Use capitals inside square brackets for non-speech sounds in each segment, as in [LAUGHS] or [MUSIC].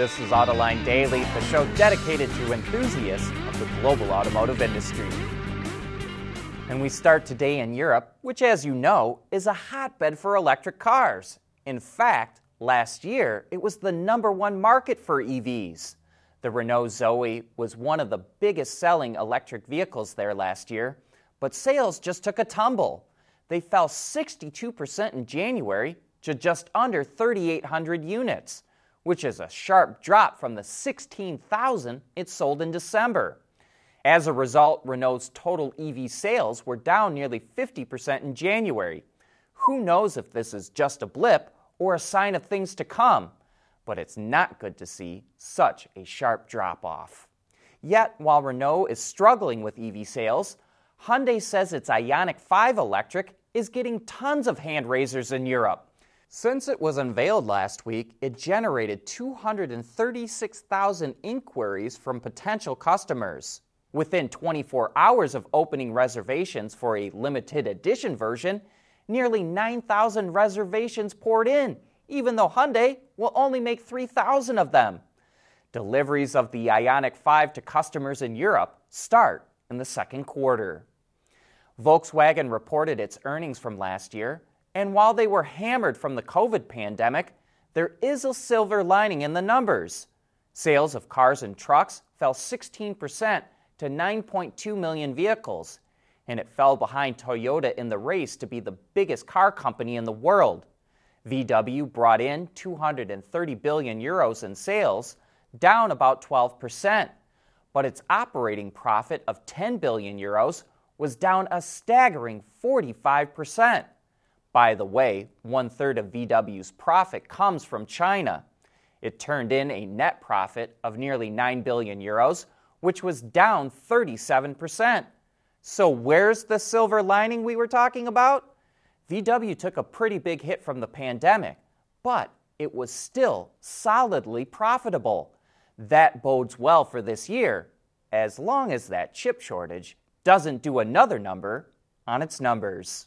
This is Autoline Daily, the show dedicated to enthusiasts of the global automotive industry. And we start today in Europe, which, as you know, is a hotbed for electric cars. In fact, last year it was the number one market for EVs. The Renault Zoe was one of the biggest selling electric vehicles there last year, but sales just took a tumble. They fell 62% in January to just under 3,800 units, which is a sharp drop from the 16,000 it sold in December. As a result, Renault's total EV sales were down nearly 50% in January. Who knows if this is just a blip or a sign of things to come? But it's not good to see such a sharp drop off. Yet, while Renault is struggling with EV sales, Hyundai says its Ioniq 5 electric is getting tons of hand raisers in Europe. Since it was unveiled last week, it generated 236,000 inquiries from potential customers. Within 24 hours of opening reservations for a limited edition version, nearly 9,000 reservations poured in, even though Hyundai will only make 3,000 of them. Deliveries of the Ioniq 5 to customers in Europe start in the second quarter. Volkswagen reported its earnings from last year, and while they were hammered from the COVID pandemic, there is a silver lining in the numbers. Sales of cars and trucks fell 16% to 9.2 million vehicles, and it fell behind Toyota in the race to be the biggest car company in the world. VW brought in 230 billion euros in sales, down about 12%, but its operating profit of 10 billion euros was down a staggering 45%. By the way, one third of VW's profit comes from China. It turned in a net profit of nearly 9 billion euros, which was down 37%. So, where's the silver lining we were talking about? VW took a pretty big hit from the pandemic, but it was still solidly profitable. That bodes well for this year, as long as that chip shortage doesn't do another number on its numbers.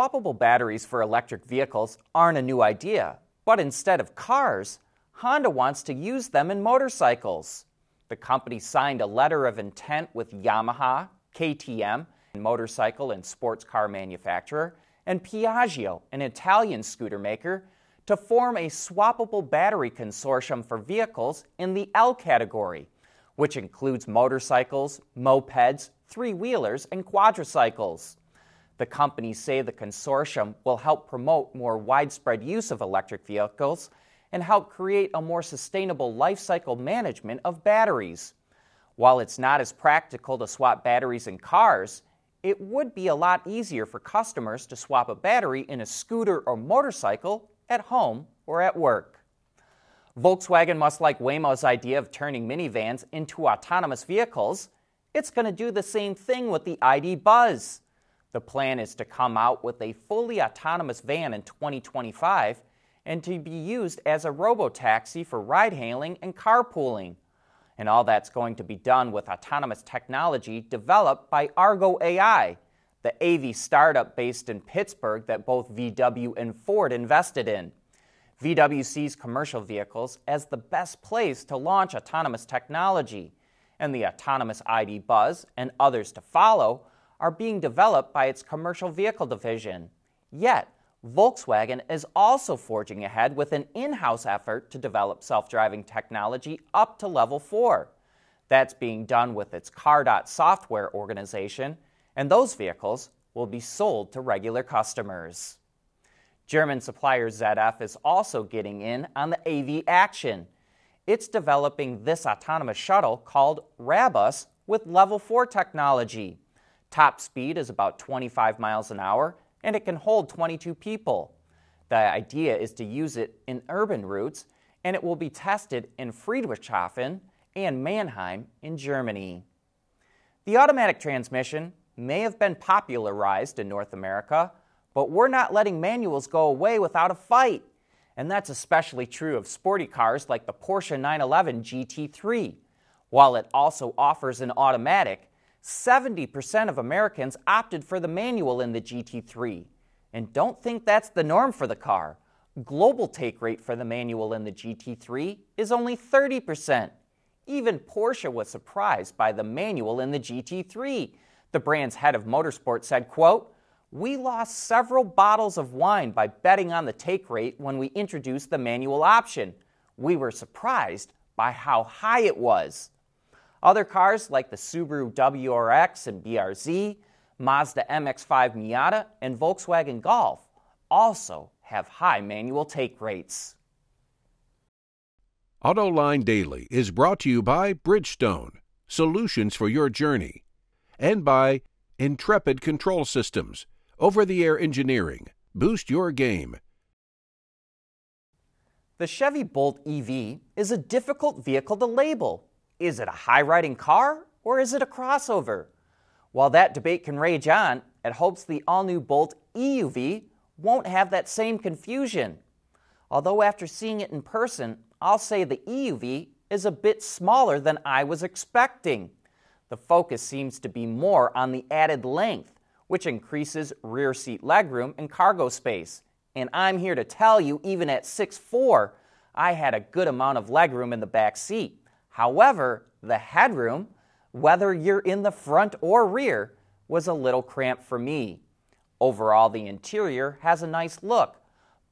Swappable batteries for electric vehicles aren't a new idea, but instead of cars, Honda wants to use them in motorcycles. The company signed a letter of intent with Yamaha, KTM, motorcycle and sports car manufacturer, and Piaggio, an Italian scooter maker, to form a swappable battery consortium for vehicles in the L category, which includes motorcycles, mopeds, three wheelers, and quadricycles. The companies say the consortium will help promote more widespread use of electric vehicles and help create a more sustainable life cycle management of batteries. While it's not as practical to swap batteries in cars, it would be a lot easier for customers to swap a battery in a scooter or motorcycle at home or at work. Volkswagen must like Waymo's idea of turning minivans into autonomous vehicles. It's going to do the same thing with the ID Buzz. The plan is to come out with a fully autonomous van in 2025 and to be used as a robo-taxi for ride hailing and carpooling. And all that's going to be done with autonomous technology developed by Argo AI, the AV startup based in Pittsburgh that both VW and Ford invested in. VW sees commercial vehicles as the best place to launch autonomous technology, and the autonomous ID Buzz and others to follow are being developed by its commercial vehicle division. Yet, Volkswagen is also forging ahead with an in house effort to develop self driving technology up to level 4. That's being done with its CarDot software organization, and those vehicles will be sold to regular customers. German supplier ZF is also getting in on the AV action. It's developing this autonomous shuttle called Rabus with level 4 technology. Top speed is about 25 miles an hour and it can hold 22 people. The idea is to use it in urban routes, and it will be tested in Friedrichshafen and Mannheim in Germany. The automatic transmission may have been popularized in North America, but we're not letting manuals go away without a fight. And that's especially true of sporty cars like the Porsche 911 GT3. While it also offers an automatic, 70% of Americans opted for the manual in the GT3. And don't think that's the norm for the car. Global take rate for the manual in the GT3 is only 30%. Even Porsche was surprised by the manual in the GT3. The brand's head of motorsport said, quote, "We lost several bottles of wine by betting on the take rate when we introduced the manual option. We were surprised by how high it was." Other cars like the Subaru WRX and BRZ, Mazda MX5 Miata, and Volkswagen Golf also have high manual take rates. AutoLine Daily is brought to you by Bridgestone, solutions for your journey, and by Intrepid Control Systems, over the air engineering. Boost your game. The Chevy Bolt EV is a difficult vehicle to label is it a high riding car or is it a crossover? While that debate can rage on, it hopes the all new Bolt EUV won't have that same confusion. Although, after seeing it in person, I'll say the EUV is a bit smaller than I was expecting. The focus seems to be more on the added length, which increases rear seat legroom and cargo space. And I'm here to tell you, even at 6'4, I had a good amount of legroom in the back seat. However, the headroom, whether you're in the front or rear, was a little cramped for me. Overall, the interior has a nice look,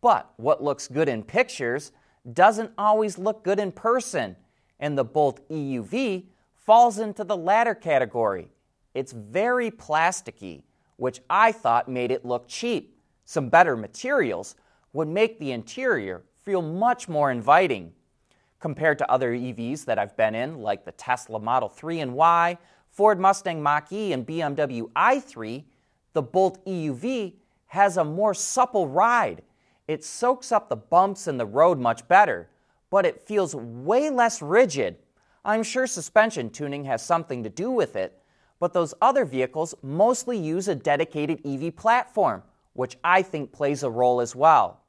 but what looks good in pictures doesn't always look good in person, and the Bolt EUV falls into the latter category. It's very plasticky, which I thought made it look cheap. Some better materials would make the interior feel much more inviting. Compared to other EVs that I've been in, like the Tesla Model 3 and Y, Ford Mustang Mach E, and BMW i3, the Bolt EUV has a more supple ride. It soaks up the bumps in the road much better, but it feels way less rigid. I'm sure suspension tuning has something to do with it, but those other vehicles mostly use a dedicated EV platform, which I think plays a role as well.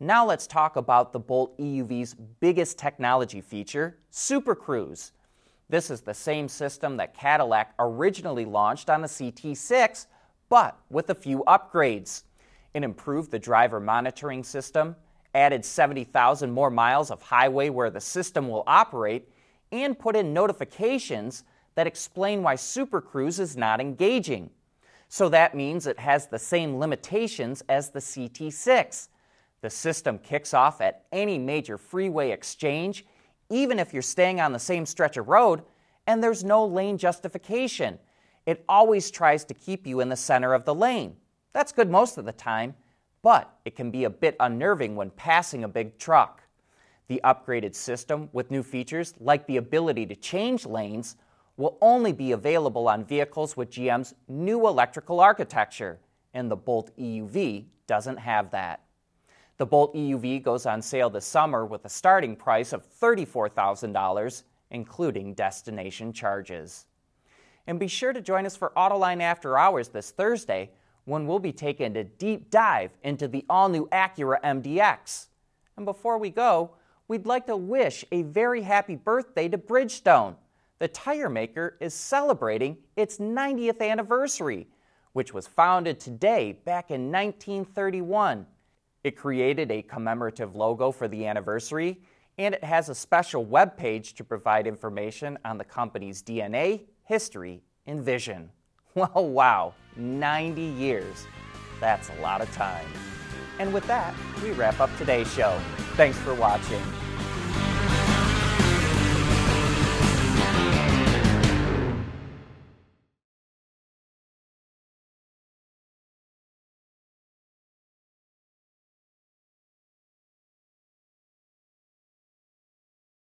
Now let's talk about the Bolt EUV's biggest technology feature, Super Cruise. This is the same system that Cadillac originally launched on the CT6, but with a few upgrades. It improved the driver monitoring system, added 70,000 more miles of highway where the system will operate, and put in notifications that explain why Super Cruise is not engaging. So that means it has the same limitations as the CT6 the system kicks off at any major freeway exchange, even if you're staying on the same stretch of road and there's no lane justification. It always tries to keep you in the center of the lane. That's good most of the time, but it can be a bit unnerving when passing a big truck. The upgraded system, with new features like the ability to change lanes, will only be available on vehicles with GM's new electrical architecture, and the Bolt EUV doesn't have that. The Bolt EUV goes on sale this summer with a starting price of $34,000, including destination charges. And be sure to join us for Autoline After Hours this Thursday when we'll be taking a deep dive into the all new Acura MDX. And before we go, we'd like to wish a very happy birthday to Bridgestone. The tire maker is celebrating its 90th anniversary, which was founded today back in 1931. It created a commemorative logo for the anniversary, and it has a special web page to provide information on the company's DNA, history, and vision. [LAUGHS] Well, wow, 90 years. That's a lot of time. And with that, we wrap up today's show. Thanks for watching.